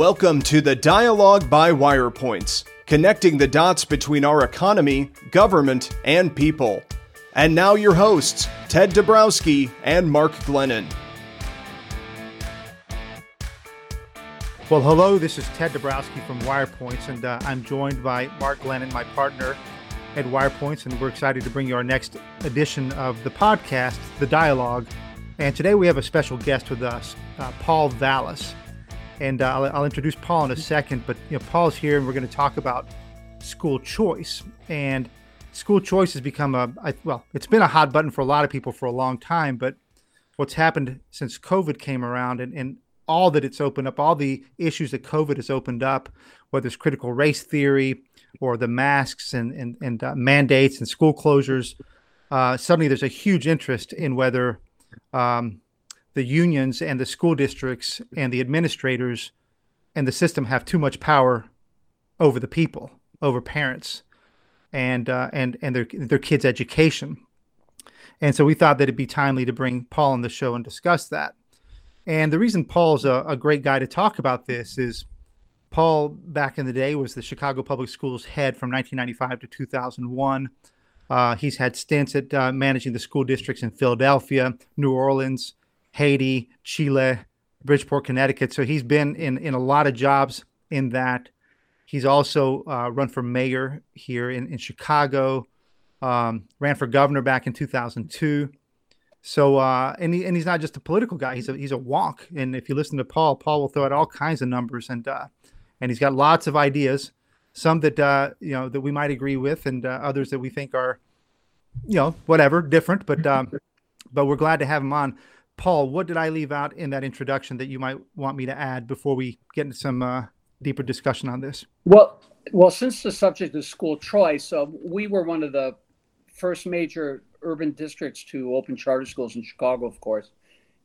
Welcome to the Dialogue by Wirepoints, connecting the dots between our economy, government, and people. And now your hosts, Ted Dabrowski and Mark Glennon. Well, hello, this is Ted Dabrowski from Wirepoints, and uh, I'm joined by Mark Glennon, my partner at Wirepoints, and we're excited to bring you our next edition of the podcast, The Dialogue. And today we have a special guest with us, uh, Paul Vallas. And uh, I'll, I'll, introduce Paul in a second, but you know, Paul's here, and we're going to talk about school choice. And school choice has become a I, well, it's been a hot button for a lot of people for a long time, but what's happened since COVID came around and, and all that it's opened up, all the issues that COVID has opened up, whether it's critical race theory or the masks and and, and uh, mandates and school closures. Uh, suddenly, there's a huge interest in whether um, the unions and the school districts and the administrators and the system have too much power over the people, over parents, and uh, and and their their kids' education. And so we thought that it'd be timely to bring Paul on the show and discuss that. And the reason Paul's a, a great guy to talk about this is Paul, back in the day, was the Chicago Public Schools head from 1995 to 2001. Uh, he's had stints at uh, managing the school districts in Philadelphia, New Orleans, Haiti, Chile, Bridgeport, Connecticut. So he's been in, in a lot of jobs in that. He's also uh, run for mayor here in, in Chicago, um, ran for governor back in 2002. So uh, and he, and he's not just a political guy. He's a he's a wonk. And if you listen to Paul, Paul will throw out all kinds of numbers and uh, and he's got lots of ideas. Some that uh, you know that we might agree with, and uh, others that we think are, you know, whatever different. But um, but we're glad to have him on. Paul, what did I leave out in that introduction that you might want me to add before we get into some uh, deeper discussion on this? Well, well, since the subject is school choice, uh, we were one of the first major urban districts to open charter schools in Chicago, of course.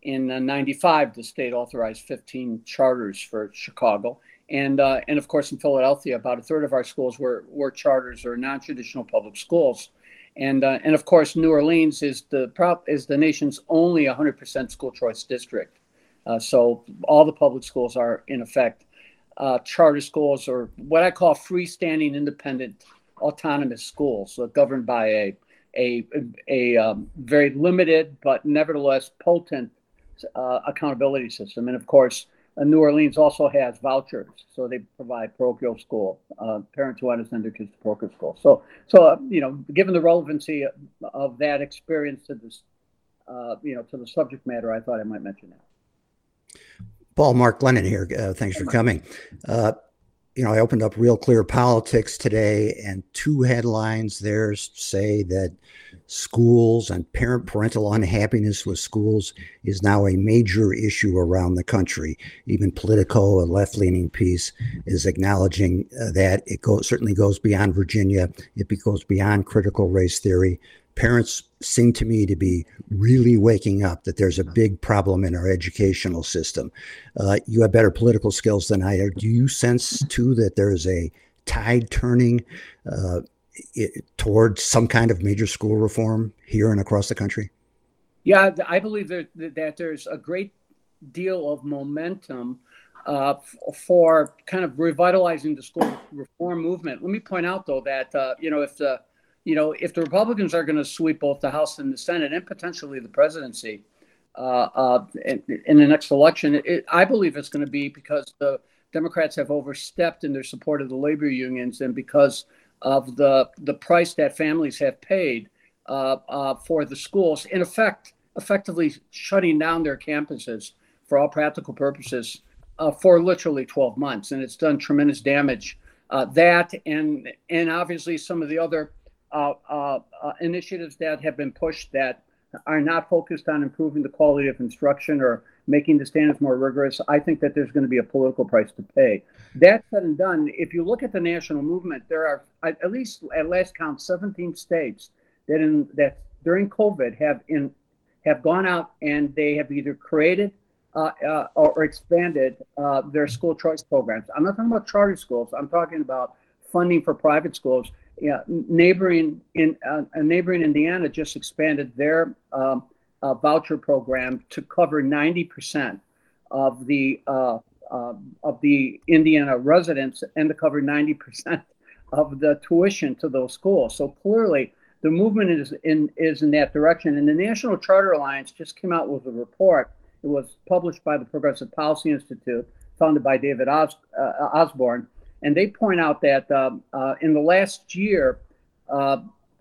In uh, 95, the state authorized 15 charters for Chicago. And, uh, and of course, in Philadelphia, about a third of our schools were, were charters or non traditional public schools. And, uh, and of course, New Orleans is the, prop, is the nation's only 100% school choice district. Uh, so all the public schools are, in effect, uh, charter schools or what I call freestanding independent autonomous schools governed by a a, a um, very limited but nevertheless potent uh, accountability system. And of course, uh, New Orleans also has vouchers, so they provide parochial school. Uh, parents who want to send their kids to parochial school. So, so uh, you know, given the relevancy of, of that experience to this, uh, you know, to the subject matter, I thought I might mention that. Paul Mark Glennon here. Uh, thanks for coming you know, I opened up Real Clear Politics today, and two headlines there say that schools and parent parental unhappiness with schools is now a major issue around the country. Even Politico, a left leaning piece, is acknowledging uh, that it goes certainly goes beyond Virginia. It goes beyond critical race theory parents seem to me to be really waking up that there's a big problem in our educational system. Uh, you have better political skills than I do. You sense too that there is a tide turning uh, it, towards some kind of major school reform here and across the country? Yeah, I believe that, that there's a great deal of momentum uh, for kind of revitalizing the school reform movement. Let me point out, though, that uh, you know if the you know, if the Republicans are going to sweep both the House and the Senate and potentially the presidency uh, uh, in, in, the next election, it, I believe it's going to be because the Democrats have overstepped in their support of the labor unions and because of the the price that families have paid uh, uh for the schools, in effect, effectively shutting down their campuses for all practical purposes uh, for literally 12 months, and it's done tremendous damage. Uh, that and and obviously some of the other initiatives that have been pushed that are not focused on improving the quality of instruction or making the standards more rigorous, I think that there's going to be a political price to pay. That said and done, if you look at the national movement, there are at least at last count 17 states that in that during COVID have in have gone out and they have either created uh, uh, or expanded uh, their school choice programs. I'm not talking about charter schools. I'm talking about funding for private schools yeah, neighboring in uh, neighboring Indiana just expanded their um, uh, voucher program to cover 90% of the uh, uh, of the Indiana residents and to cover 90% of the tuition to those schools. So clearly, the movement is in is in that direction. And the National Charter Alliance just came out with a report. It was published by the Progressive Policy Institute, founded by David Os, uh, Osborne, and they point out that um, uh, in the last year, uh,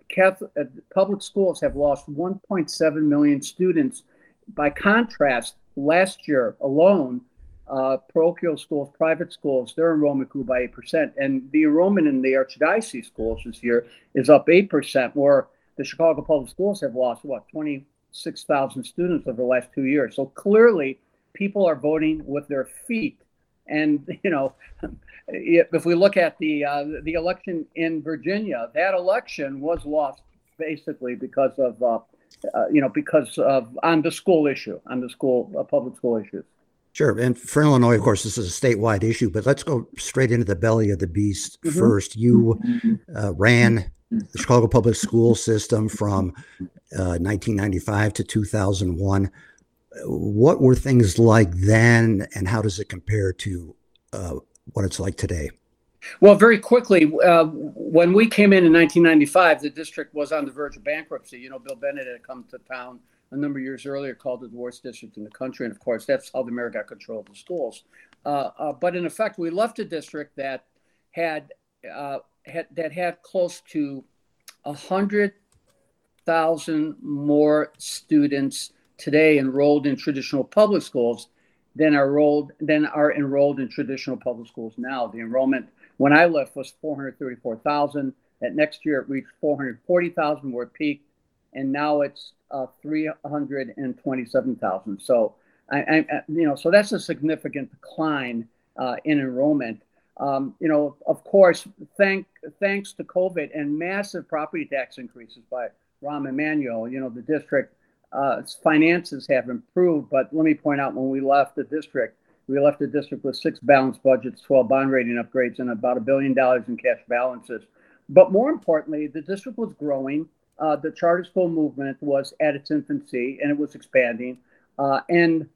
Catholic, uh, public schools have lost 1.7 million students. By contrast, last year alone, uh, parochial schools, private schools, their enrollment grew by 8%. And the enrollment in the Archdiocese schools this year is up 8%, where the Chicago public schools have lost, what, 26,000 students over the last two years. So clearly, people are voting with their feet. And, you know, if we look at the uh, the election in Virginia, that election was lost basically because of uh, uh, you know because of on the school issue, on the school uh, public school issues. Sure, and for Illinois, of course, this is a statewide issue. But let's go straight into the belly of the beast mm-hmm. first. You uh, ran the Chicago public school system from 1995 uh, to 2001 what were things like then and how does it compare to uh, what it's like today? Well, very quickly, uh, when we came in in 1995, the district was on the verge of bankruptcy. You know, Bill Bennett had come to town a number of years earlier, called it the worst district in the country, and of course, that's how the mayor got control of the schools. Uh, uh, but in effect, we left a district that had uh, had that had close to hundred thousand more students today enrolled in traditional public schools than are enrolled than are enrolled in traditional public schools now. The enrollment when I left was 434,000. That next year it reached 440,000 where it peaked, and now it's uh, 327,000. So I, I, you know, so that's a significant decline uh, in enrollment. Um, you know, of course, thank thanks to COVID and massive property tax increases by Rahm Emanuel, you know, the district uh, finances have improved. But let me point out when we left the district, we left the district with six balanced budgets, 12 bond rating upgrades, and about a billion dollars in cash balances. But more importantly, the district was growing. Uh, the charter school movement was at its infancy and it was expanding. Uh, and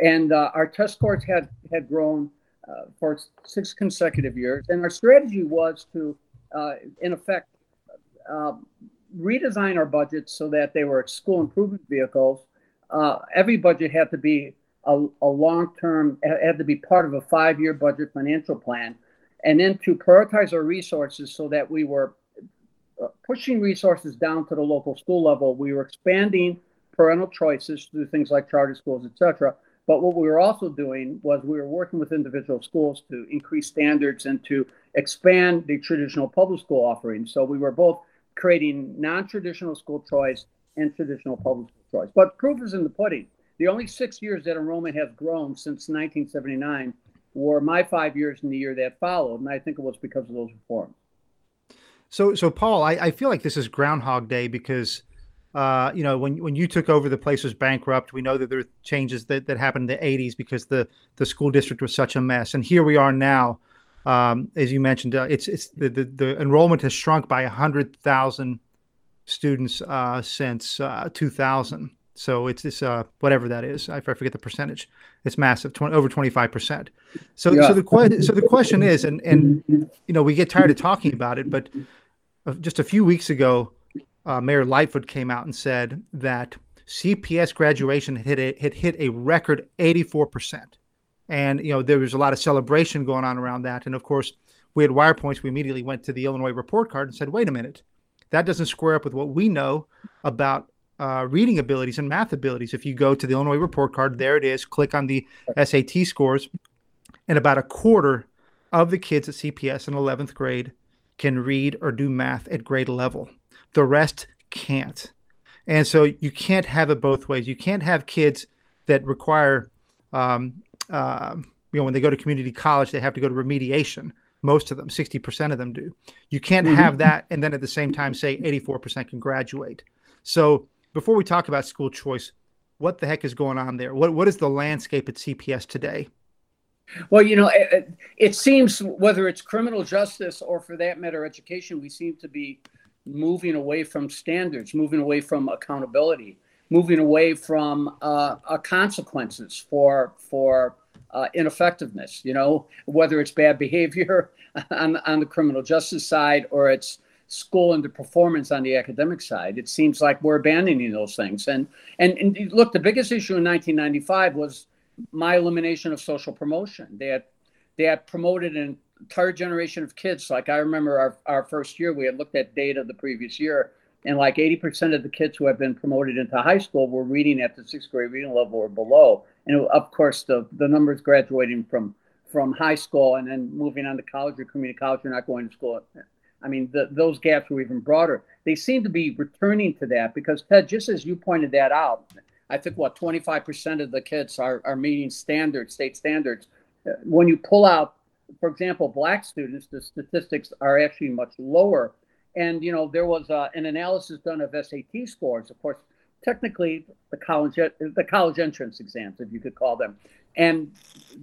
and uh, our test scores had, had grown uh, for six consecutive years. And our strategy was to, uh, in effect, redesign our budgets so that they were school improvement vehicles. Uh, every budget had to be a, a long term, had to be part of a five year budget financial plan. And then to prioritize our resources so that we were uh, pushing resources down to the local school level. We were expanding parental choices through things like charter schools, et cetera. But what we were also doing was we were working with individual schools to increase standards and to expand the traditional public school offerings. So we were both creating non-traditional school choice and traditional public school choice. But proof is in the pudding. The only six years that enrollment has grown since 1979 were my five years in the year that followed, and I think it was because of those reforms. So, so Paul, I, I feel like this is Groundhog Day because, uh, you know, when when you took over, the place was bankrupt. We know that there are changes that, that happened in the '80s because the the school district was such a mess, and here we are now um, as you mentioned, uh, it's it's the, the, the enrollment has shrunk by hundred thousand students uh, since uh, 2000. So it's this uh, whatever that is. I, forget the percentage. It's massive, 20, over 25 percent. So yeah. so the question so the question is, and and you know we get tired of talking about it, but uh, just a few weeks ago, uh, Mayor Lightfoot came out and said that CPS graduation hit a, had hit a record 84 percent and you know there was a lot of celebration going on around that. And of course we had Wirepoints. We immediately went to the illinois report card and said wait a minute. That doesn't square up with what we know about uh, reading abilities and math abilities. If you go to the illinois report card there it is. Click on the sat scores and about a quarter of the kids at cps in 11th grade can read or do math at grade level. The rest can't. And so you can't have it both ways. You can't have kids that require um, uh, you know, when they go to community college, they have to go to remediation. Most of them, 60% of them do. You can't mm-hmm. have that and then at the same time say 84% can graduate. So before we talk about school choice, what the heck is going on there? What what is the landscape at CPS today? Well, you know, it, it, seems whether it's criminal justice or, for that matter, education, we seem to be moving away from standards, moving away from accountability moving away from uh, uh, consequences for for uh, ineffectiveness. You know, whether it's bad behavior on on the criminal justice side or it's school underperformance on the academic side. It seems like we're abandoning those things. And and, and look, the biggest issue in 1995 was my elimination of social promotion. They had they had promoted an entire generation of kids. Like I remember our, our first year, we had looked at data the previous year, and like 80% of the kids who have been promoted into high school were reading at the sixth grade reading level or below. And of course, the, the numbers graduating from from high school and then moving on to college or community college or not going to school. I mean, the, those gaps were even broader. They seem to be returning to that because, Ted, just as you pointed that out, I think what 25% of the kids are, are meeting standards, state standards. When you pull out, for example, black students, the statistics are actually much lower. And, you know, there was uh, an analysis done of SAT scores. Of course, technically the college the college entrance exams, if you could call them, and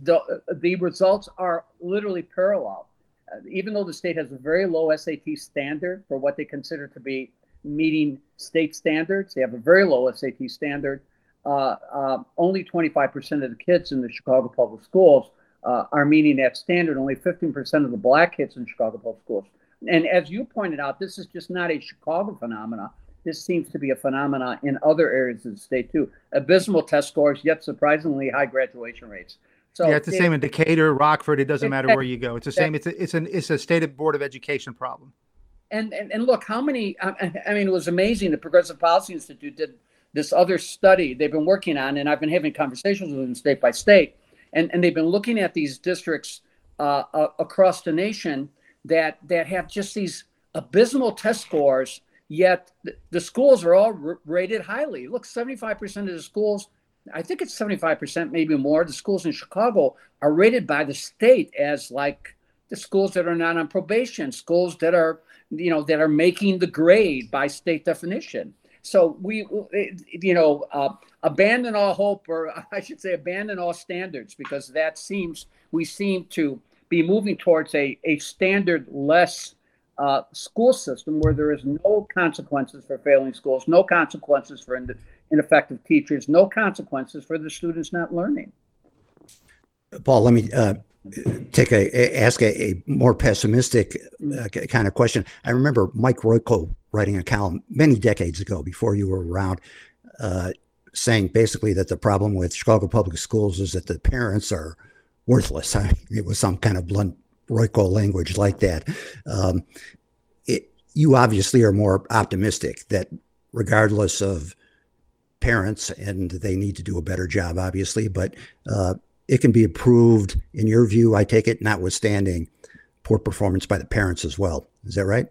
the the results are literally parallel. Uh, even though the state has a very low SAT standard for what they consider to be meeting state standards, they have a very low SAT standard. Uh, uh, only 25% of the kids in the Chicago public schools uh, are meeting that standard. Only 15% of the black kids in Chicago public schools. And as you pointed out, this is just not a Chicago phenomenon this seems to be a phenomenon in other areas of the state too. Abysmal test scores, yet surprisingly high graduation rates. So yeah, it's the it, same in Decatur, Rockford. It doesn't matter where you go. It's the same. It's a, it's an it's a state board of education problem. And, and and look, how many? I, I mean, it was amazing. The Progressive Policy Institute did this other study they've been working on, and I've been having conversations with them state by state, and and they've been looking at these districts uh, uh, across the nation that that have just these abysmal test scores Yet the schools are all rated highly. Look, 75% of the schools, I think it's 75%, maybe more, the schools in Chicago are rated by the state as like the schools that are not on probation, schools that are, you know, that are making the grade by state definition. So we, you know, uh, abandon all hope, or I should say, abandon all standards, because that seems we seem to be moving towards a, a standard less uh, school system where there is no consequences for failing schools, no consequences for in- ineffective teachers, no consequences for the students not learning. Paul, let me uh, take a ask a, a more pessimistic uh, kind of question. I remember Mike Royko writing a column many decades ago, before you were around, uh, saying basically that the problem with Chicago public schools is that the parents are worthless. I it was some kind of blunt Royko language like that. Um, it, you obviously are more optimistic that regardless of parents, and they need to do a better job, obviously, but uh, it can be improved in your view. I take it, notwithstanding poor performance by the parents as well. Is that right?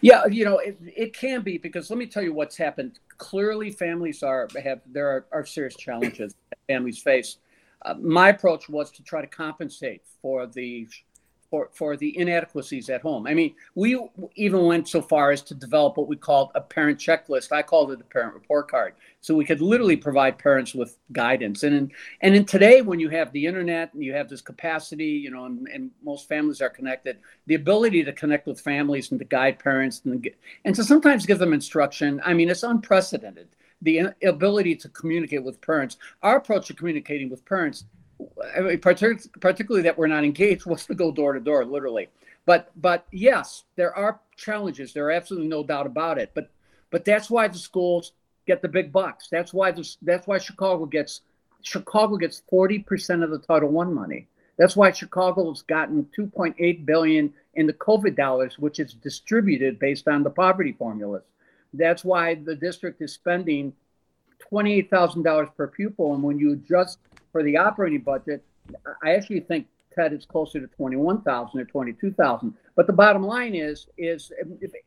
Yeah, you know, it, it can be because let me tell you what's happened. Clearly, families are have there are, are serious challenges families face. My approach was to try to compensate for the for, for the inadequacies at home. I mean, we even went so far as to develop what we called a parent checklist. I called it a parent report card. So we could literally provide parents with guidance. And in, and in today, when you have the internet and you have this capacity, you know, and, and most families are connected, the ability to connect with families and to guide parents and, and to sometimes give them instruction, I mean, it's unprecedented. The ability to communicate with parents. Our approach to communicating with parents particularly that we're not engaged, was to go door to door, literally. But but yes, there are challenges. There are absolutely no doubt about it. But but that's why the schools get the big bucks. That's why this. That's why Chicago gets Chicago gets forty percent of the Title One money. That's why Chicago's gotten two point eight billion in the COVID dollars, which is distributed based on the poverty formulas. That's why the district is spending twenty eight thousand dollars per pupil, and when you adjust for the operating budget, I actually think Ted is closer to 21,000 or 22,000. But the bottom line is, is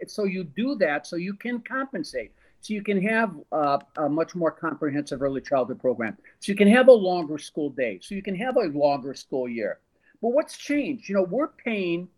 so you do that so you can compensate. So you can have uh, a much more comprehensive early childhood program. So you can have a longer school day. So you can have a longer school year. But what's changed? You know, we're paying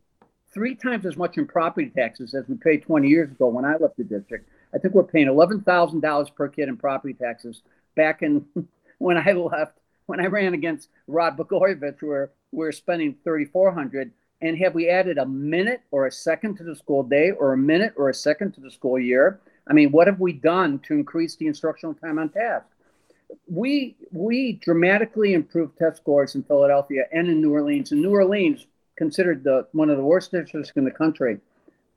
three times as much in property taxes as we paid 20 years ago when I left the district. I think we're paying $11,000 per kid in property taxes back in when I left when I ran against Rod Blagojevich, we're we're spending 3,400. And have we added a minute or a second to the school day, or a minute or a second to the school year? I mean, what have we done to increase the instructional time on task? we we dramatically improved test scores in Philadelphia and in New Orleans. And New Orleans, considered the one of the worst districts in the country,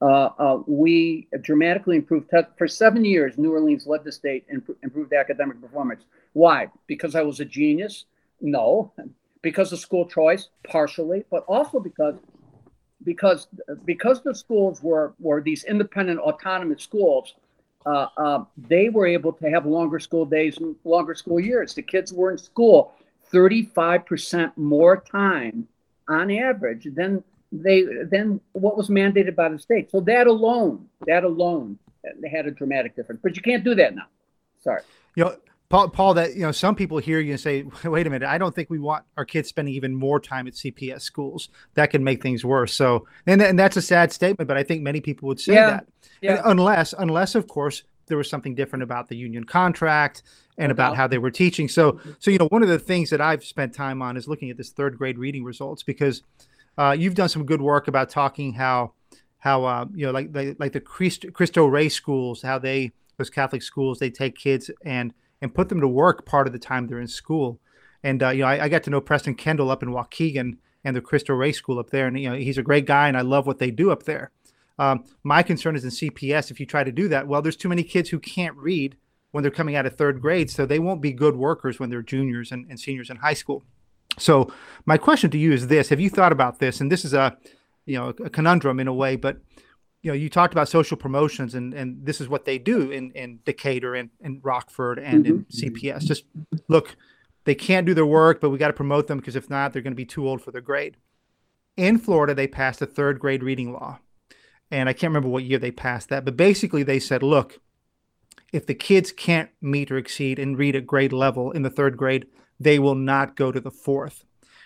uh, uh, we dramatically improved test for seven years. New Orleans led the state in improved academic performance. Why? Because I was a genius? No. Because of school choice, partially, but also because because because the schools were were these independent autonomous schools uh, uh, they were able to have longer school days and longer school years. The kids were in school 35% more time on average than they then what was mandated by the state. So that alone, that alone, they had a dramatic difference. But you can't do that now. Sorry. You know, Paul, Paul, that you know, some people hear you and say, "Wait a minute, I don't think we want our kids spending even more time at CPS schools. That can make things worse." So, and, and that's a sad statement, but I think many people would say yeah. that, yeah. unless, unless of course, there was something different about the union contract and about how they were teaching. So, so you know, one of the things that I've spent time on is looking at this third grade reading results because uh, you've done some good work about talking how how uh, you know like like, like the Christ, Cristo Rey schools, how they those Catholic schools they take kids and and put them to work part of the time they're in school. And uh, you know, I, I, got to know Preston Kendall up in Waukegan and the Cristo Rey School up there, and you know, he's a great guy, and I love what they do up there. Um, my concern is in CPS. If you try to do that, well, there's too many kids who can't read when they're coming out of third grade, so they won't be good workers when they're juniors and, and seniors in high school. So my question to you is this: Have you thought about this? And this is a, you know, a conundrum in a way, but you know, you talked about social promotions, and and this is what they do in in Decatur and, in Rockford and mm-hmm. in CPS. Just look, they can't do their work, but we got to promote them because if not, they're going to be too old for their grade. In Florida, they passed a third grade reading law, and I can't remember what year they passed that, but basically they said, look, if the kids can't meet or exceed and read at grade level in the third grade, they will not go to the fourth.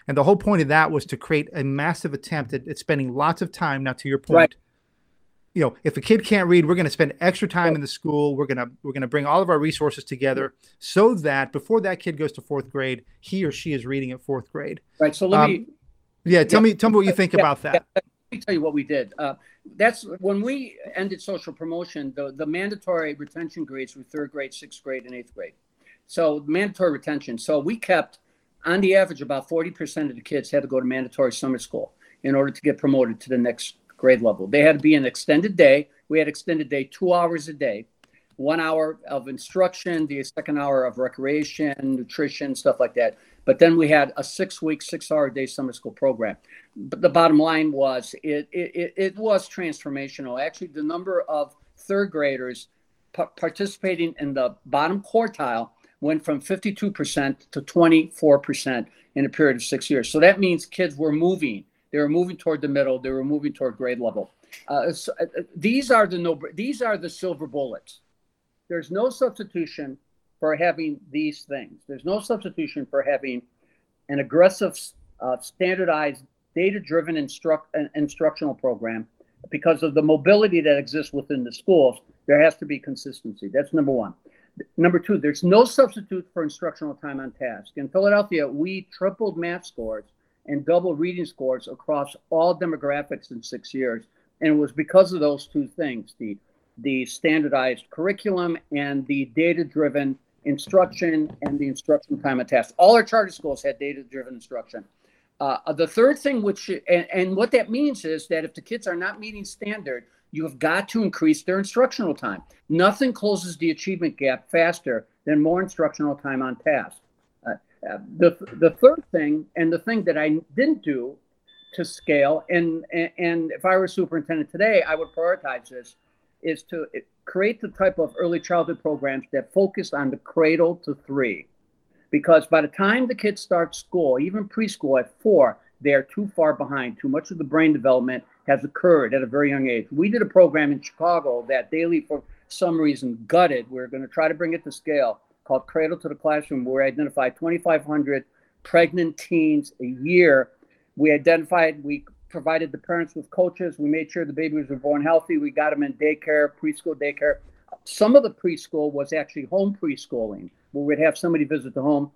And the whole point of that was to create a massive attempt at, at spending lots of time. Now, to your point, right you know, if a kid can't read, we're going to spend extra time in the school. We're going to we're going to bring all of our resources together so that before that kid goes to fourth grade, he or she is reading at fourth grade. Right. So let um, me. Yeah. Tell yeah, me. Tell me what you think yeah, about that. Yeah, let me tell you what we did. Uh, that's when we ended social promotion. The the mandatory retention grades were third grade, sixth grade, and eighth grade. So mandatory retention. So we kept, on the average, about forty percent of the kids had to go to mandatory summer school in order to get promoted to the next grade level. They had to be an extended day. We had extended day two hours a day, one hour of instruction, the second hour of recreation, nutrition, stuff like that. But then we had a six week, six hour day summer school program. But the bottom line was it, it, it was transformational. Actually, the number of third graders participating in the bottom quartile went from 52% to 24% in a period of six years. So that means kids were moving they were moving toward the middle. They were moving toward grade level. Uh, so, uh, uh, these are the no. These are the silver bullets. There's no substitution for having these things. There's no substitution for having an aggressive, uh, standardized, data-driven uh, instructional program because of the mobility that exists within the schools. There has to be consistency. That's number one. Number two, there's no substitute for instructional time on task. In Philadelphia, we tripled math scores and double reading scores across all demographics in six years. And it was because of those two things the, the standardized curriculum and the data driven instruction and the instruction time on task. All our charter schools had data driven instruction. Uh, the third thing, which and, and what that means is that if the kids are not meeting standard, you have got to increase their instructional time. Nothing closes the achievement gap faster than more instructional time on task uh, uh, the the third thing, and the thing that I didn't do to scale, and, and and if I were superintendent today, I would prioritize this, is to uh, create the type of early childhood programs that focus on the cradle to three, because by the time the kids start school, even preschool at four, they are too far behind. Too much of the brain development has occurred at a very young age. We did a program in Chicago that Daley, for some reason, gutted. We're going to try to bring it to scale called Cradle to the Classroom, where we identified 2,500 pregnant teens a year. We identified, we provided the parents with coaches. We made sure the babies were born healthy. We got them in daycare, preschool daycare. Some of the preschool was actually home preschooling, where we'd have somebody visit the home.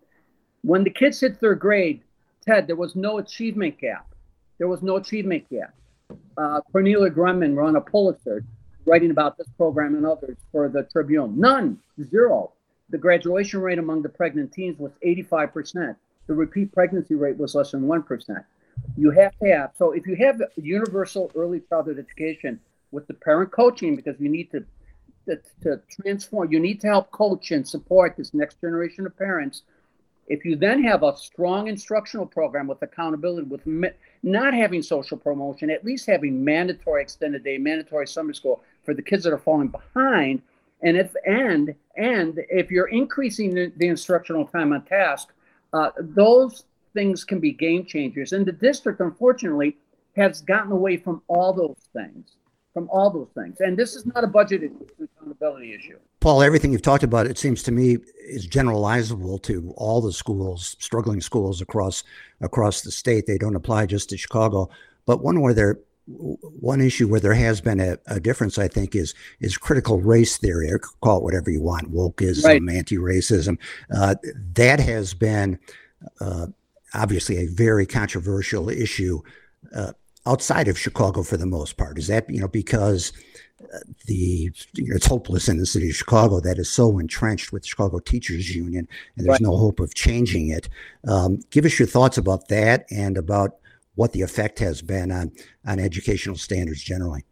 When the kids hit third grade, Ted, there was no achievement gap. There was no achievement gap. Uh, Cornelia Grumman won a Pulitzer writing about this program and others for the Tribune. None, zero The graduation rate among the pregnant teens was 85%. The repeat pregnancy rate was less than 1%. You have to have, so if you have universal early childhood education with the parent coaching, because you need to, to, to transform, you need to help coach and support this next generation of parents. If you then have a strong instructional program with accountability, with not having social promotion, at least having mandatory extended day, mandatory summer school for the kids that are falling behind, and if and and if you're increasing the, the instructional time on task, uh, those things can be game changers. And the district, unfortunately, has gotten away from all those things, from all those things. And this is not a budget issue, it's an accountability issue. Paul, everything you've talked about, it seems to me, is generalizable to all the schools, struggling schools across across the state. They don't apply just to Chicago. But one where there one issue where there has been a, a, difference, I think, is is critical race theory, or call it whatever you want, wokeism, right. anti-racism. Uh, that has been uh, obviously a very controversial issue uh, outside of Chicago for the most part. Is that you know because uh, the you know, it's hopeless in the city of Chicago that is so entrenched with the Chicago Teachers Union, and there's right. no hope of changing it. Um, give us your thoughts about that and about what the effect has been on on educational standards generally.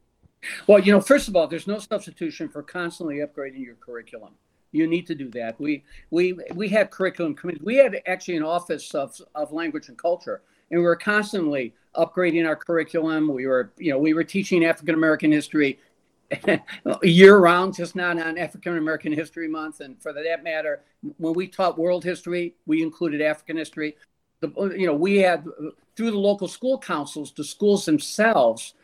Well, you know, first of all, there's no substitution for constantly upgrading your curriculum. You need to do that. We we we had curriculum committees. We had actually an office of, of language and culture, and we were constantly upgrading our curriculum. We were you know we were teaching African American history year round, just not on African American History Month. And for that matter, when we taught world history, we included African history. The, you know, we had through the local school councils, the schools themselves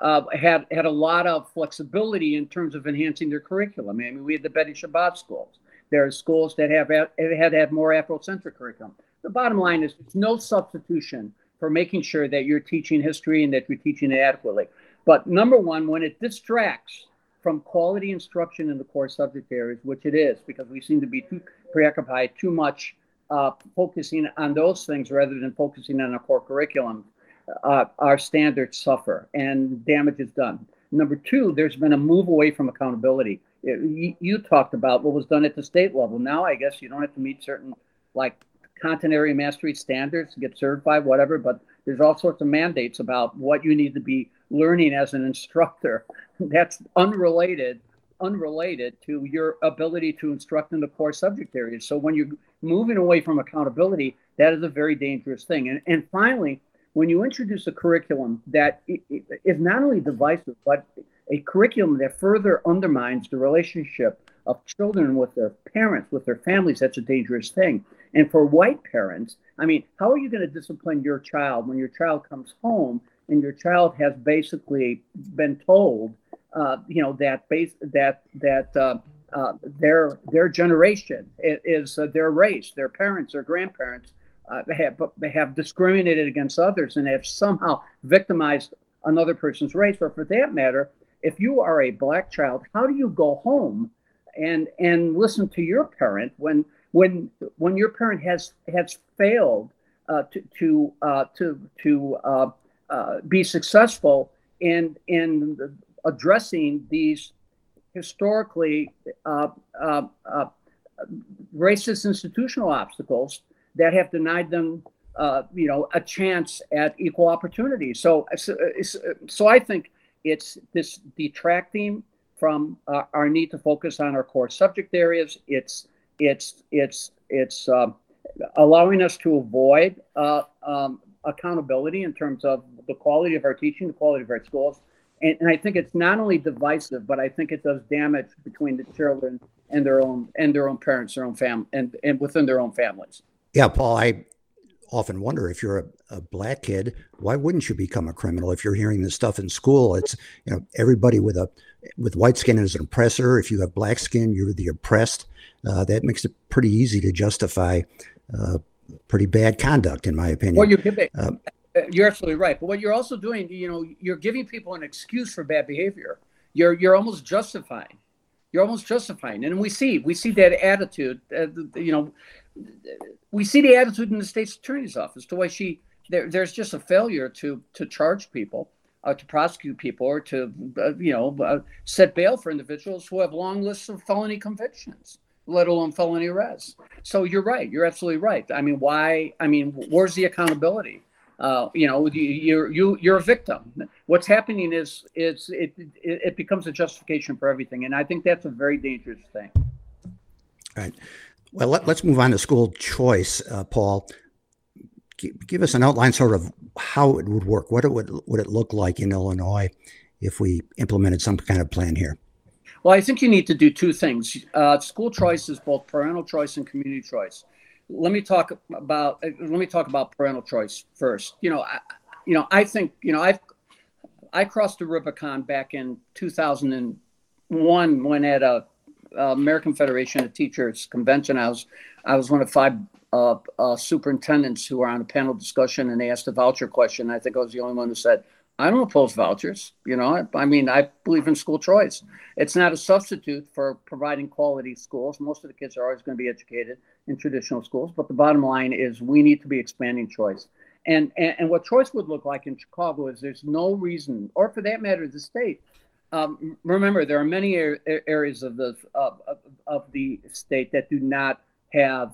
uh, had had a lot of flexibility in terms of enhancing their curriculum. I mean, we had the Betty Shabazz schools. There are schools that have had to have more Afrocentric curriculum. The bottom line is there's no substitution for making sure that you're teaching history and that you're teaching it adequately. But number one, when it distracts from quality instruction in the core subject areas, which it is, because we seem to be too preoccupied too much uh, focusing on those things rather than focusing on a core curriculum, uh, our standards suffer and damage is done. Number two, there's been a move away from accountability. It, you, you, talked about what was done at the state level. Now, I guess you don't have to meet certain like content area mastery standards to get certified, whatever, but there's all sorts of mandates about what you need to be learning as an instructor. That's unrelated unrelated to your ability to instruct in the core subject areas. So when you're moving away from accountability, that is a very dangerous thing. And, and finally, when you introduce a curriculum that is not only divisive, but a curriculum that further undermines the relationship of children with their parents, with their families, that's a dangerous thing. And for white parents, I mean, how are you going to discipline your child when your child comes home and your child has basically been told, uh, you know, that base that that uh, uh, their their generation is uh, their race, their parents, their grandparents uh, they have have discriminated against others and have somehow victimized another person's race, or for that matter, if you are a black child, how do you go home and and listen to your parent when when when your parent has has failed uh, to to uh, to to uh, uh be successful in in addressing these historically uh, uh, racist institutional obstacles that have denied them, you know, a chance at equal opportunity. So, so, so I think it's this detracting from uh, our need to focus on our core subject areas. It's it's it's it's uh, allowing us to avoid uh, um, accountability in terms of the quality of our teaching, the quality of our schools. And, and, I think it's not only divisive, but I think it does damage between the children and their own and their own parents, their own family, and, and within their own families. Yeah, Paul, I often wonder if you're a, a, black kid, why wouldn't you become a criminal if you're hearing this stuff in school? It's you know everybody with a with white skin is an oppressor. If you have black skin, you're the oppressed. Uh, that makes it pretty easy to justify uh, pretty bad conduct, in my opinion. Well, you uh, you're absolutely right. But what you're also doing, you know, you're giving people an excuse for bad behavior. You're you're almost justifying. You're almost justifying, and we see we see that attitude. Uh, you know, we see the attitude in the state's attorney's office. The way she there, there's just a failure to to charge people, uh, to prosecute people, or to uh, you know uh, set bail for individuals who have long lists of felony convictions. let alone felony arrests. So you're right. You're absolutely right. I mean, why? I mean, where's the accountability? Uh, you know, you, you're you you're a victim. What's happening is is it, it it becomes a justification for everything, and I think that's a very dangerous thing. Right. Well, let, us move on to school choice, uh, Paul. G- give us an outline, sort of how it would work. What it would would it look like in Illinois if we implemented some kind of plan here? Well, I think you need to do two things. Uh, school choice is both parental choice and community choice. Let me talk about uh, let me talk about parental choice first. You know, I, you know, I think you know I've I crossed the Rubicon back in 2001 when at a uh, American Federation of Teachers convention. I was I was one of five uh, uh, superintendents who were on a panel discussion, and they asked a voucher question. I think I was the only one who said, "I don't oppose vouchers." You know, I, I mean, I believe in school choice. It's not a substitute for providing quality schools. Most of the kids are always going to be educated in traditional schools, but the bottom line is we need to be expanding choice. And, and, and what choice would look like in Chicago is there's no reason, or for that matter, the state, um, remember, there are many areas of the of, of, the state that do not have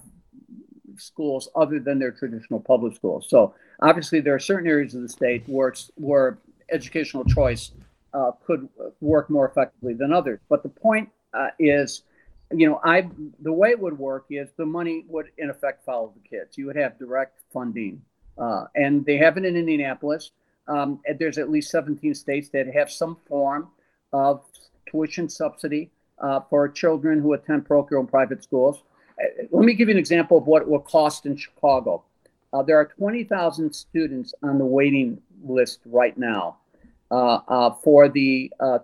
schools other than their traditional public schools. So obviously, there are certain areas of the state where where educational choice uh, could work more effectively than others. But the point uh, is, you know, I the way it would work is the money would in effect follow the kids. You would have direct funding, uh, and they have it in Indianapolis. Um, there's at least 17 states that have some form of tuition subsidy uh, for children who attend parochial and private schools. Uh, let me give you an example of what it will cost in Chicago. Uh, there are 20,000 students on the waiting list right now uh, uh for the uh,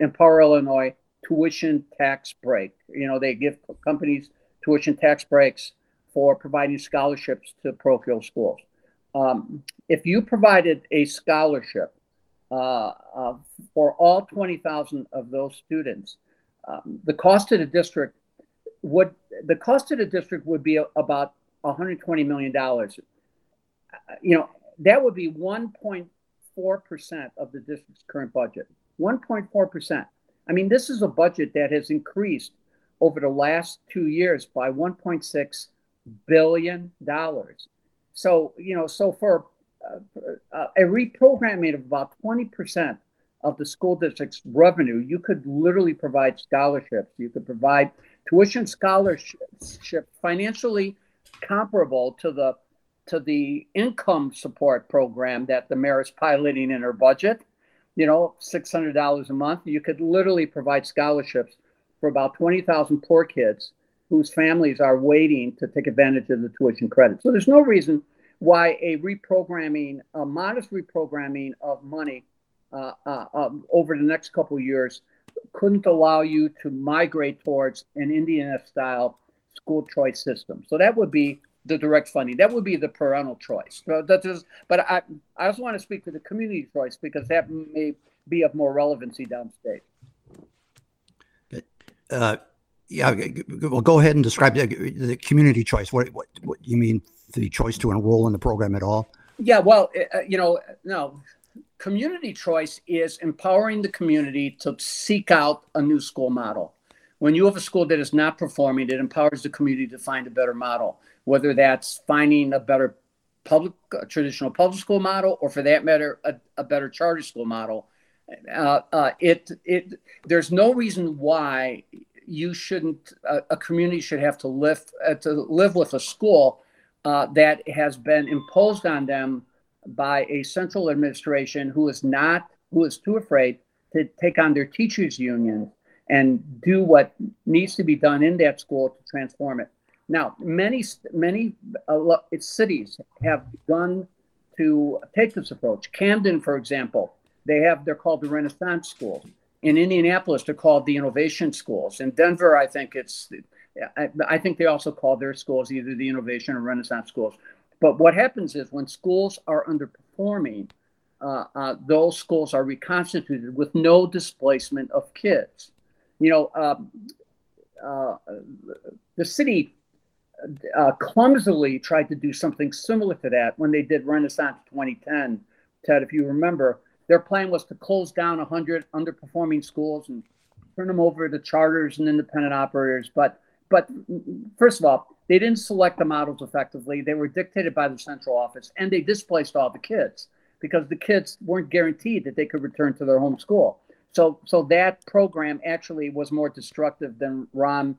Empower Illinois tuition tax break. You know, they give companies tuition tax breaks for providing scholarships to parochial schools. Um, if you provided a scholarship uh, uh, for all 20,000 of those students, um, the cost to the district would the cost to the district would be about 120 million dollars. You know that would be 1.4 percent of the district's current budget. 1.4 percent. I mean, this is a budget that has increased over the last two years by 1.6 billion dollars. So you know, so for uh, a reprogramming of about 20% of the school district's revenue, you could literally provide scholarships. You could provide tuition scholarships financially comparable to the to the income support program that the mayor is piloting in her budget. You know, six hundred dollars a month. You could literally provide scholarships for about twenty thousand poor kids whose families are waiting to take advantage of the tuition credit. So there's no reason why a reprogramming, a modest reprogramming of money uh, uh, um, over the next couple years couldn't allow you to migrate towards an Indiana style school choice system. So that would be the direct funding. That would be the parental choice. So that is, but I, I also want to speak to the community choice because that may be of more relevancy downstate. Uh, yeah, well, go ahead and describe the, the community choice. What, what, what you mean the choice to enroll in the program at all? Yeah, well, uh, uh, you know, no. Community choice is empowering the community to seek out a new school model. When you have a school that is not performing, it empowers the community to find a better model, whether that's finding a better public, uh, traditional public school model, or for that matter, a, a better charter school model. Uh, uh, it, it, there's no reason why you shouldn't, uh, a community should have to live, to live with a school uh, that has been imposed on them by a central administration who is not who is too afraid to take on their teachers union and do what needs to be done in that school to transform it. Now many many uh, cities have begun to take this approach. Camden for example they have they're called the renaissance schools in indianapolis they're called the innovation schools. In denver i think it's I, I think they also call their schools either the innovation or Renaissance schools. But what happens is when schools are underperforming, uh, uh, those schools are reconstituted with no displacement of kids. You know, um, uh, the city uh, clumsily tried to do something similar to that when they did Renaissance 2010. Ted, if you remember, their plan was to close down 100 underperforming schools and turn them over to charters and independent operators. But but first of all, they didn't select the models effectively. They were dictated by the central office, and they displaced all the kids because the kids weren't guaranteed that they could return to their home school. So, so that program actually was more destructive than Rahm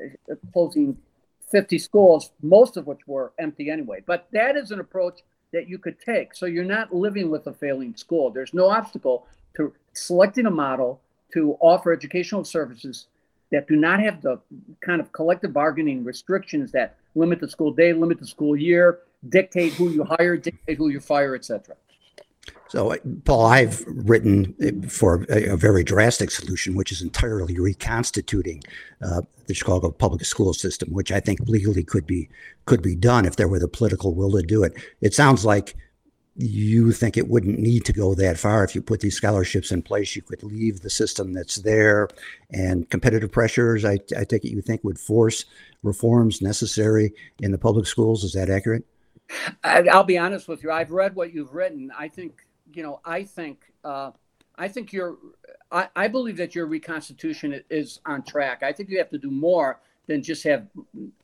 uh, closing 50 schools, most of which were empty anyway. But that is an approach that you could take. So you're not living with a failing school. There's no obstacle to selecting a model to offer educational services that do not have the kind of collective bargaining restrictions that limit the school day, limit the school year, dictate who you hire, dictate who you fire, etc. So, uh, Paul, I've written uh, for a, very drastic solution, which is entirely reconstituting uh, the Chicago public school system, which I think legally could be could be done if there were the political will to do it. It sounds like you think it wouldn't need to go that far if you put these scholarships in place. You could leave the system that's there, and competitive pressures. I, I take it you think would force reforms necessary in the public schools. Is that accurate? I'll be honest with you. I've read what you've written. I think you know. I think. Uh, I think your. I, I believe that your reconstitution is on track. I think you have to do more than just have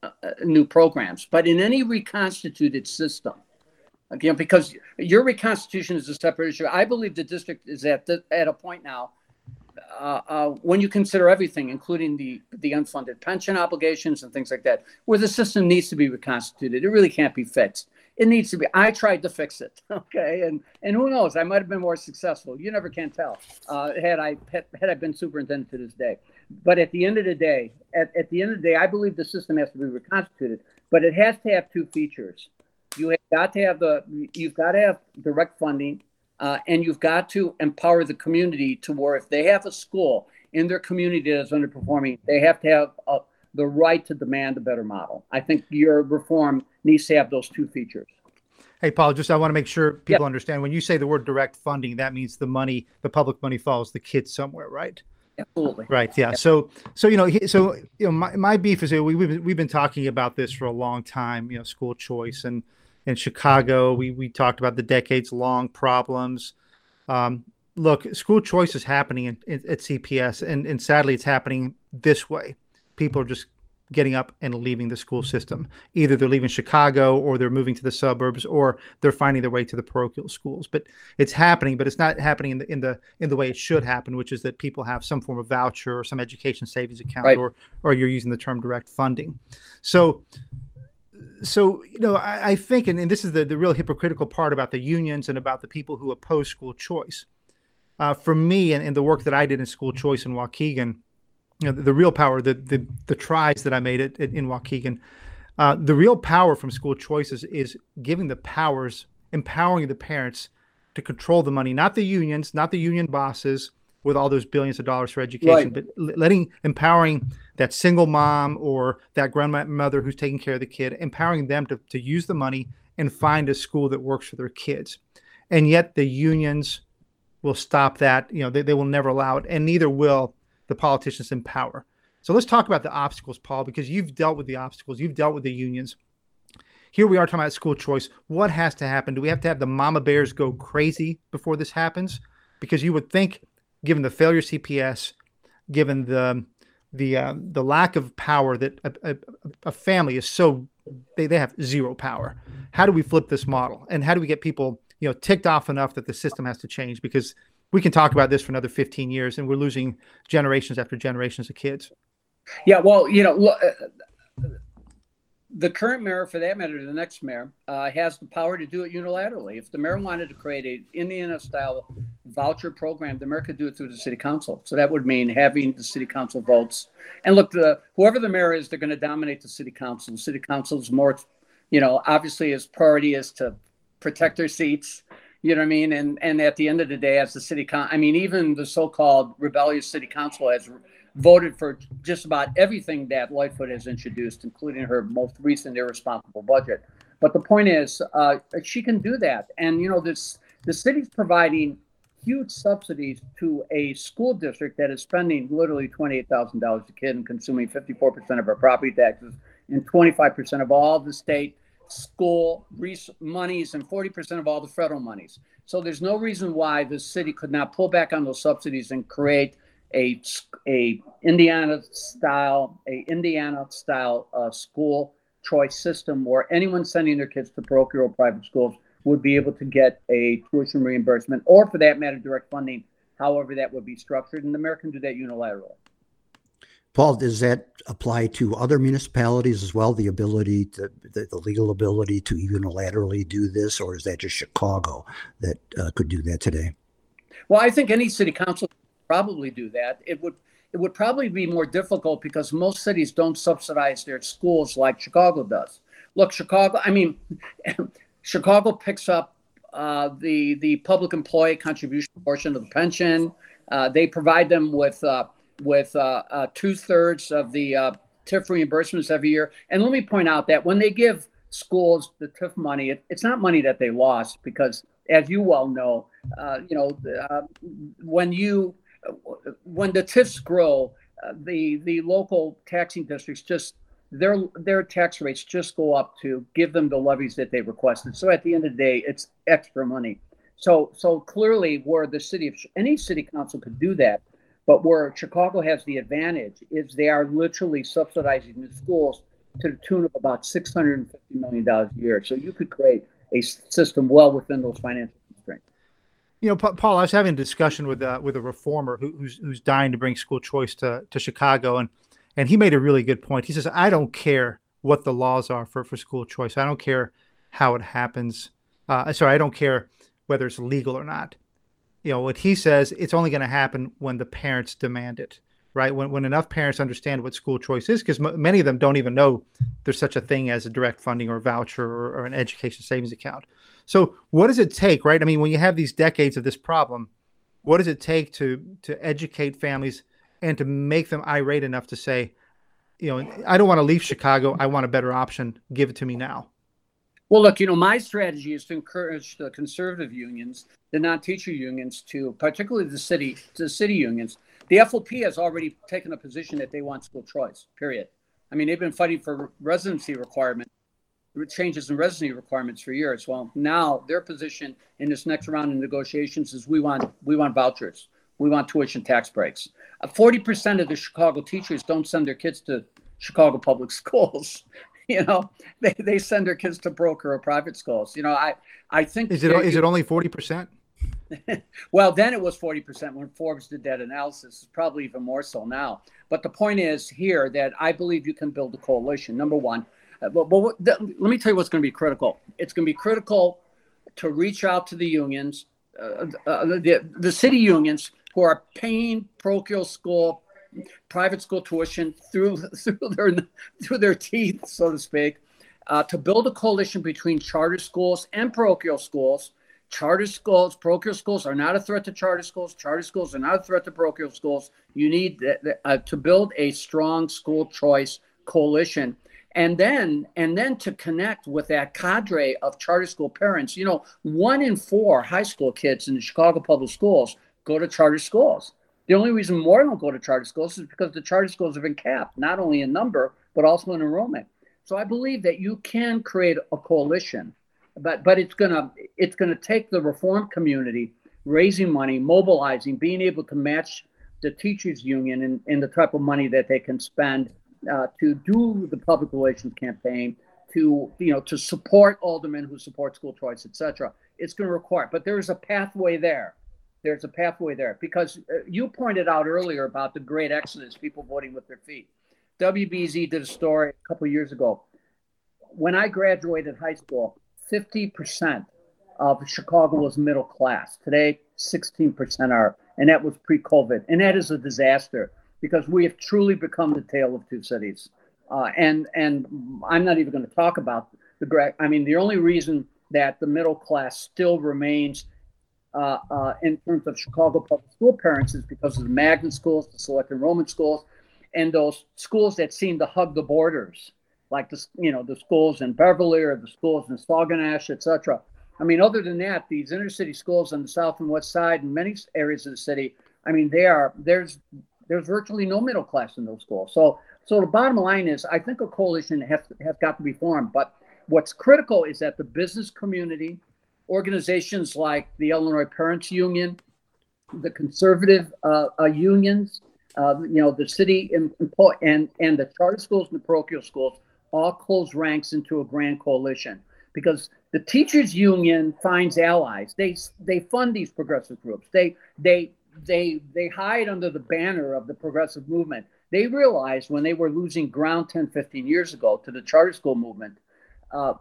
uh, uh new programs. But in any reconstituted system, again, because your reconstitution is a separate issue. I believe the district is at the, at a point now uh, uh, when you consider everything, including the the unfunded pension obligations and things like that, where the system needs to be reconstituted. It really can't be fixed. It needs to be. I tried to fix it, okay, and and who knows? I might have been more successful. You never can tell. Uh, had I had, had I been superintendent to this day, but at the end of the day, at, at the end of the day, I believe the system has to be reconstituted, but it has to have two features. You have got to have the you've got to have direct funding uh, and you've got to empower the community to where if they have a school in their community that is underperforming, they have to have a, the right to demand a better model. I think your reform needs to have those two features. Hey, Paul, just I want to make sure people understand when you say the word direct funding, that means the money, the public money follows the kids somewhere, right? Absolutely. Right. Yeah. So, so you know, so you know, my, my beef is we, we've we've been talking about this for a long time. You know, school choice and in Chicago. We we talked about the decades long problems. Um, look, school choice is happening in, in, at CPS, and, and sadly, it's happening this way. People are just getting up and leaving the school system. Either they're leaving Chicago, or they're moving to the suburbs, or they're finding their way to the parochial schools. But it's happening, but it's not happening in the in the in the way it should happen, which is that people have some form of voucher or some education savings account, right. or or you're using the term direct funding. So so you know I, I think and, and, this is the, the real hypocritical part about the unions and about the people who oppose school choice. Uh, for me and, and, the work that i did in school choice in waukegan you know the, the real power the, the the tries that i made it, in waukegan uh, the real power from school choices is giving the powers empowering the parents to control the money not the unions not the union bosses with all those billions of dollars for education, right. but letting empowering that single mom or that grandmother who's taking care of the kid, empowering them to, to use the money and find a school that works for their kids. And yet the unions will stop that. You know, they, they will never allow it, and neither will the politicians in power. So let's talk about the obstacles, Paul, because you've dealt with the obstacles, you've dealt with the unions. Here we are talking about school choice. What has to happen? Do we have to have the mama bears go crazy before this happens? Because you would think given the failure CPS, given the the uh, the lack of power that a, a, a, family is so they, they have zero power. How do we flip this model? And how do we get people you know ticked off enough that the system has to change? Because we can talk about this for another 15 years, and we're losing generations after generations of kids. Yeah, well, you know, uh, the current mayor, for that matter, the next mayor, uh, has the power to do it unilaterally. If the mayor wanted to create a Indiana-style voucher program, the mayor could do it through the city council. So that would mean having the city council votes. And look, the, whoever the mayor is, they're going to dominate the city council. The city council is more, you know, obviously his priority is to protect their seats. You know what I mean? And and at the end of the day, as the city council, I mean, even the so-called rebellious city council has voted for just about everything that Lightfoot has introduced, including her most recent irresponsible budget. But the point is, uh, she can do that, and you know, this the city's providing huge subsidies to a school district that is spending literally twenty-eight thousand dollars a kid and consuming fifty-four percent of our property taxes and twenty-five percent of all the state school res- monies and 40% of all the federal monies. So there's no reason why the city could not pull back on those subsidies and create a a Indiana style a Indiana style uh, school choice system where anyone sending their kids to parochial private schools would be able to get a tuition reimbursement or for that matter direct funding however that would be structured and the american do that unilaterally Paul, does that apply to other municipalities as well? The ability to, the, the legal ability to unilaterally do this, or is that just Chicago that uh, could do that today? Well, I think any city council probably do that. It would it would probably be more difficult because most cities don't subsidize their schools like Chicago does. Look, Chicago. I mean, Chicago picks up uh, the the public employee contribution portion of the pension. Uh, they provide them with uh, with uh, uh, two thirds of the uh, TIF reimbursements every year. And let me point out that when they give schools the TIF money, it, it's not money that they lost because, as you well know, you know when you when the TIFs grow, uh, the the local taxing districts just their their tax rates just go up to give them the levies that they requested. So at the end of the day, it's extra money. So so clearly, where the city of any city council could do that, but where Chicago has the advantage is they are literally subsidizing the schools to the tune of about six hundred and fifty million dollars a year. So you could create a system well within those financial. You know, Paul, I was having a discussion with uh, with a reformer who, who's who's dying to bring school choice to to Chicago, and and he made a really good point. He says, I don't care what the laws are for, for school choice. I don't care how it happens. Uh, sorry, I don't care whether it's legal or not. You know, what he says, it's only going to happen when the parents demand it, right? When, when enough parents understand what school choice is, because m- many of them don't even know there's such a thing as a direct funding or voucher or, or an education savings account. So, what does it take, right? I mean, when you have these decades of this problem, what does it take to to educate families and to make them irate enough to say, you know, I don't want to leave Chicago. I want a better option. Give it to me now. Well, look, you know, my strategy is to encourage the conservative unions, the non-teacher unions, to particularly the city, the city unions. The FOP has already taken a position that they want school choice. Period. I mean, they've been fighting for residency requirement changes in residency requirements for years. Well, now their position in this next round of negotiations is we want we want vouchers. We want tuition tax breaks. Uh, forty percent of the Chicago teachers don't send their kids to Chicago public schools. you know, they, they send their kids to broker or private schools. You know, I I think is it is it only forty percent? well, then it was 40% when Forbes did that analysis. It's probably even more so now. But the point is here that I believe you can build a coalition. Number one, uh, but, but let me tell you what's going to be critical. It's going to be critical to reach out to the unions, uh, uh, the, the city unions, who are paying parochial school, private school tuition through through their through their teeth, so to speak, uh, to build a coalition between charter schools and parochial schools. Charter schools, parochial schools are not a threat to charter schools. Charter schools are not a threat to parochial schools. You need uh, to build a strong school choice coalition and then and then to connect with that cadre of charter school parents you know one in four high school kids in the chicago public schools go to charter schools. The only reason more don't go to charter schools is because the charter schools have been capped, not only in number, but also in enrollment. So I believe that you can create a coalition, but but it's gonna it's gonna take the reform community raising money, mobilizing, being able to match the teachers union in, in the type of money that they can spend uh, to do the public relations campaign, to you know to support aldermen who support school choice, etc. It's going to require, but there is a pathway there there's a pathway there because uh, you pointed out earlier about the great exodus, people voting with their feet. WBEZ did a story a couple years ago. When I graduated high school, 50% of Chicago was middle class. Today, 16% are, and that was pre-COVID, and that is a disaster because we have truly become the tale of two cities. Uh, and and I'm not even going to talk about the. I mean, the only reason that the middle class still remains uh, uh, in terms of Chicago public school parents is because of the magnet schools, the select enrollment schools, and those schools that seem to hug the borders, like the you know the schools in Beverly or the schools in Sauganash, etc. I mean, other than that, these inner city schools on the south and west side and many areas of the city, I mean, they are there's there's virtually no middle class in those schools. So so the bottom line is, I think a coalition has has got to be formed. But what's critical is that the business community organizations like the Illinois Parents Union, the conservative uh, uh, unions, uh, you know, the city and, and and the charter schools and the parochial schools all close ranks into a grand coalition because the teachers union finds allies. They they fund these progressive groups. They they they they hide under the banner of the progressive movement. They realized when they were losing ground 10, 15 years ago to the charter school movement, uh,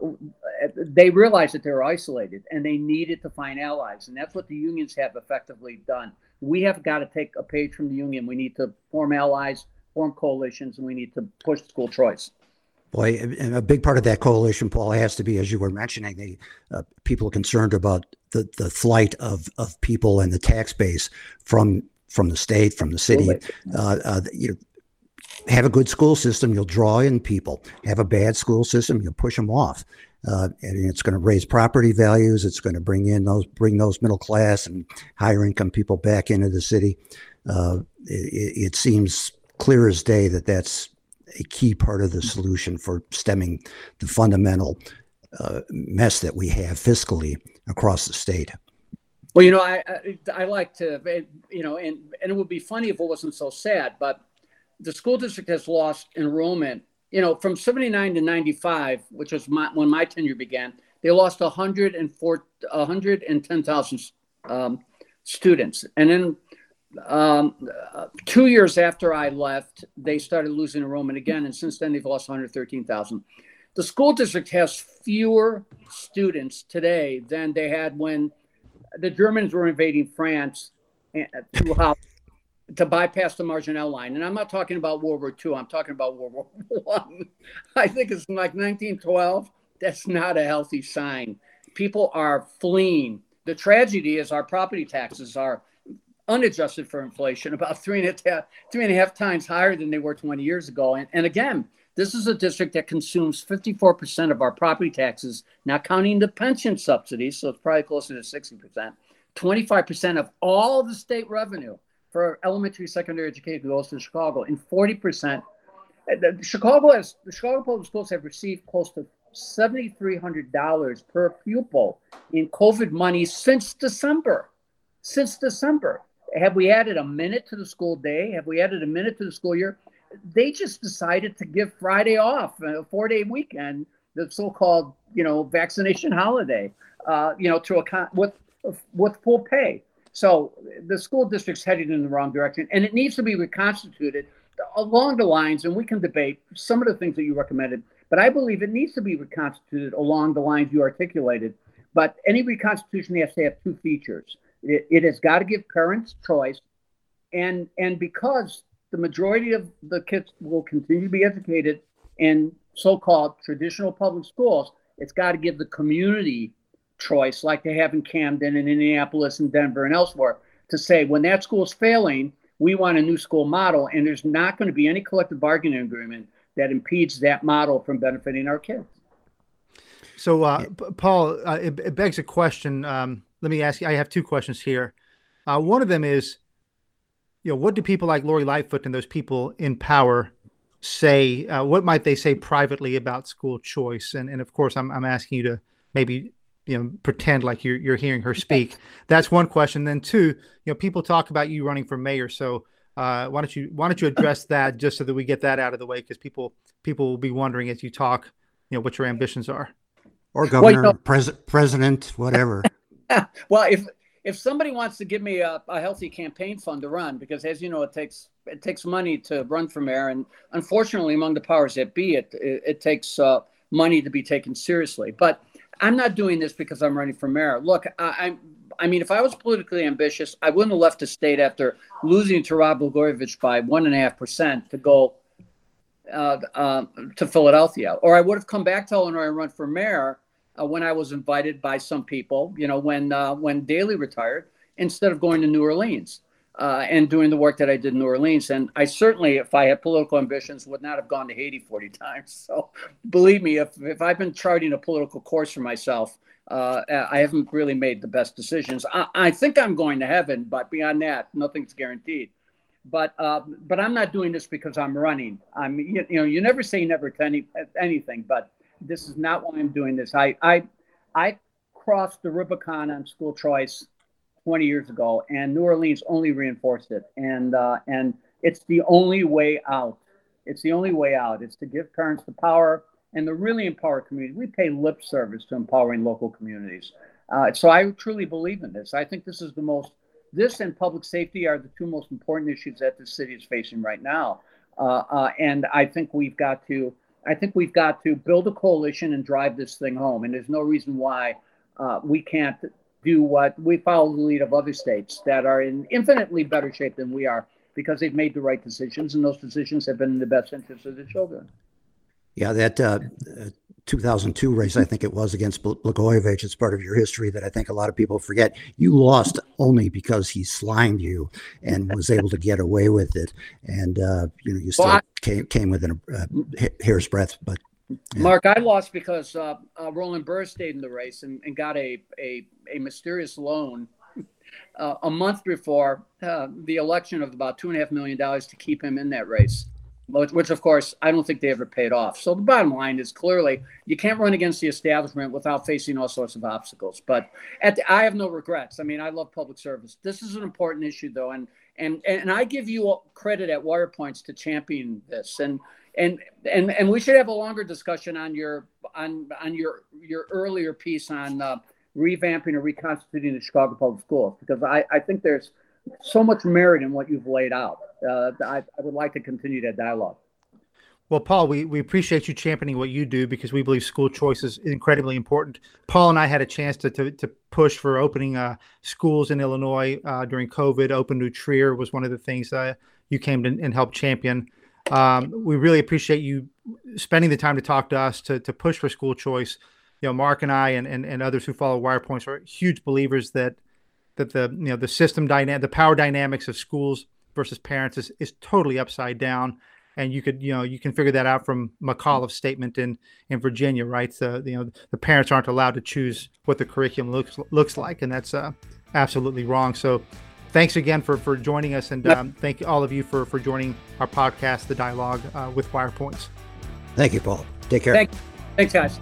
they realized that they were isolated and they needed to find allies. And that's what the unions have effectively done. We have got to take a page from the union. We need to form allies, form coalitions, and we need to push school choice. Boy, and a big part of that coalition, Paul, has to be, as you were mentioning, the uh, people concerned about the, the flight of, of people and the tax base from from the state, from the city. Uh, uh, you know, have a good school system, you'll draw in people. Have a bad school system, you'll push them off. Uh, and it's going to raise property values. It's going to bring in those bring those middle class and higher income people back into the city. Uh, it, it seems clear as day that that's a key part of the solution for stemming the fundamental uh, mess that we have fiscally across the state. Well, you know, I, I, I like to, you know, and and it would be funny if it wasn't so sad, but the school district has lost enrollment. You know, from '79 to '95, which was my, when my tenure began, they lost 104, 110,000 um, students, and then um, two years after I left, they started losing enrollment again, and since then they've lost 113,000. The school district has fewer students today than they had when the Germans were invading France eh, to bypass the Maginot Line. And I'm not talking about World War II. I'm talking about World War One. I. I think it's like 1912. That's not a healthy sign. People are fleeing. The tragedy is our property taxes are unadjusted for inflation, about three and a half, three and a half times higher than they were 20 years ago. And, and again, this is a district that consumes 54% of our property taxes, not counting the pension subsidies, so it's probably closer to 60%. 25% of all the state revenue for elementary, secondary education goes to Chicago, and 40%. Uh, the, Chicago has the Chicago public schools have received close to $7,300 per pupil in COVID money since December. Since December. Have we added a minute to the school day? Have we added a minute to the school year? They just decided to give Friday off, a four day weekend, the so called, you know, vaccination holiday, uh, you know, to account with, with full pay. So the school district's headed in the wrong direction and it needs to be reconstituted along the lines, and we can debate some of the things that you recommended, but I believe it needs to be reconstituted along the lines you articulated. But any reconstitution has to have two features. It, it has got to give parents choice, and and because the majority of the kids will continue to be educated in so-called traditional public schools, it's got to give the community choice, like they have in Camden and Indianapolis and Denver and elsewhere, to say when that school is failing, we want a new school model, and there's not going to be any collective bargaining agreement that impedes that model from benefiting our kids. So, uh, Paul, uh, it, it, begs a question. Um, let me ask you. I have two questions here. Uh, one of them is, you know, what do people like Lori Lightfoot and those people in power say? Uh, what might they say privately about school choice? And and of course, I'm I'm asking you to maybe you know pretend like you're you're hearing her speak. That's one question. Then two, you know, people talk about you running for mayor. So uh, why don't you why don't you address that just so that we get that out of the way? Because people people will be wondering as you talk, you know, what your ambitions are. Or governor, well, you know, pres- president, whatever. well, if if somebody wants to give me a, a, healthy campaign fund to run, because as you know, it takes it takes money to run for mayor, and unfortunately, among the powers that be, it it, it takes uh, money to be taken seriously. But I'm not doing this because I'm running for mayor. Look, I, I'm. I mean, if I was politically ambitious, I wouldn't have left the state after losing to Rod Blagojevich by one and a half percent to go uh, uh, to Philadelphia, or I would have come back to Illinois and run for mayor uh, when I was invited by some people, you know, when uh, when Daley retired, instead of going to New Orleans uh, and doing the work that I did in New Orleans. And I certainly, if I had political ambitions, would not have gone to Haiti 40 times. So believe me, if, if I've been charting a political course for myself, uh, I haven't really made the best decisions. I, I, think I'm going to heaven, but beyond that, nothing's guaranteed. But uh, but I'm not doing this because I'm running. I'm you, you know you never say never to any anything, but this is not why I'm doing this. I I I crossed the Rubicon on school choice 20 years ago, and New Orleans only reinforced it. And uh, and it's the only way out. It's the only way out. It's to give parents the power and the really empower community. We pay lip service to empowering local communities. Uh, so I truly believe in this. I think this is the most. This and public safety are the two most important issues that the city is facing right now. Uh, uh, and I think we've got to. I think we've got to build a coalition and drive this thing home. And there's no reason why uh, we can't do what we follow the lead of other states that are in infinitely better shape than we are because they've made the right decisions and those decisions have been in the best interest of the children. Yeah, that uh, 2002 race, I think it was against Blagojevich. It's part of your history that I think a lot of people forget. You lost only because he slimed you and was able to get away with it. And, uh, you know, you still well, I, came, came within a uh, hair's breadth, but yeah. Mark, I lost because uh, uh, Roland Burris stayed in the race and, and got a, a, a mysterious loan uh, a month before uh, the election of about two and a half million dollars to keep him in that race, which, of course I don't think they ever paid off. So the bottom line is clearly you can't run against the establishment without facing all sorts of obstacles. But at the, I have no regrets. I mean, I love public service. This is an important issue, though, and and and I give you credit at Wirepoints to champion this and and and and we should have a longer discussion on your on on your your earlier piece on uh, revamping or reconstituting the Chicago Public Schools because I, I think there's so much merit in what you've laid out. Uh, I, I would like to continue that dialogue. Well, Paul, we, we appreciate you championing what you do because we believe school choice is incredibly important. Paul and I had a chance to, to, to push for opening uh, schools in Illinois uh, during COVID. Open New Trier was one of the things uh, you came to, and helped champion. Um, we really appreciate you spending the time to talk to us to, to push for school choice. You know, Mark and I and, and, and others who follow Wirepoints are huge believers that that the you know the system dynamic, the power dynamics of schools versus parents is, is totally upside down. And you could you know you can figure that out from McAuliffe's statement in in Virginia, right? So you know the parents aren't allowed to choose what the curriculum looks looks like, and that's uh, absolutely wrong. So thanks again for for joining us, and um, thank all of you for for joining our podcast, the dialogue uh, with Wirepoints. Thank you, Paul. Take care. Thank, thanks, guys.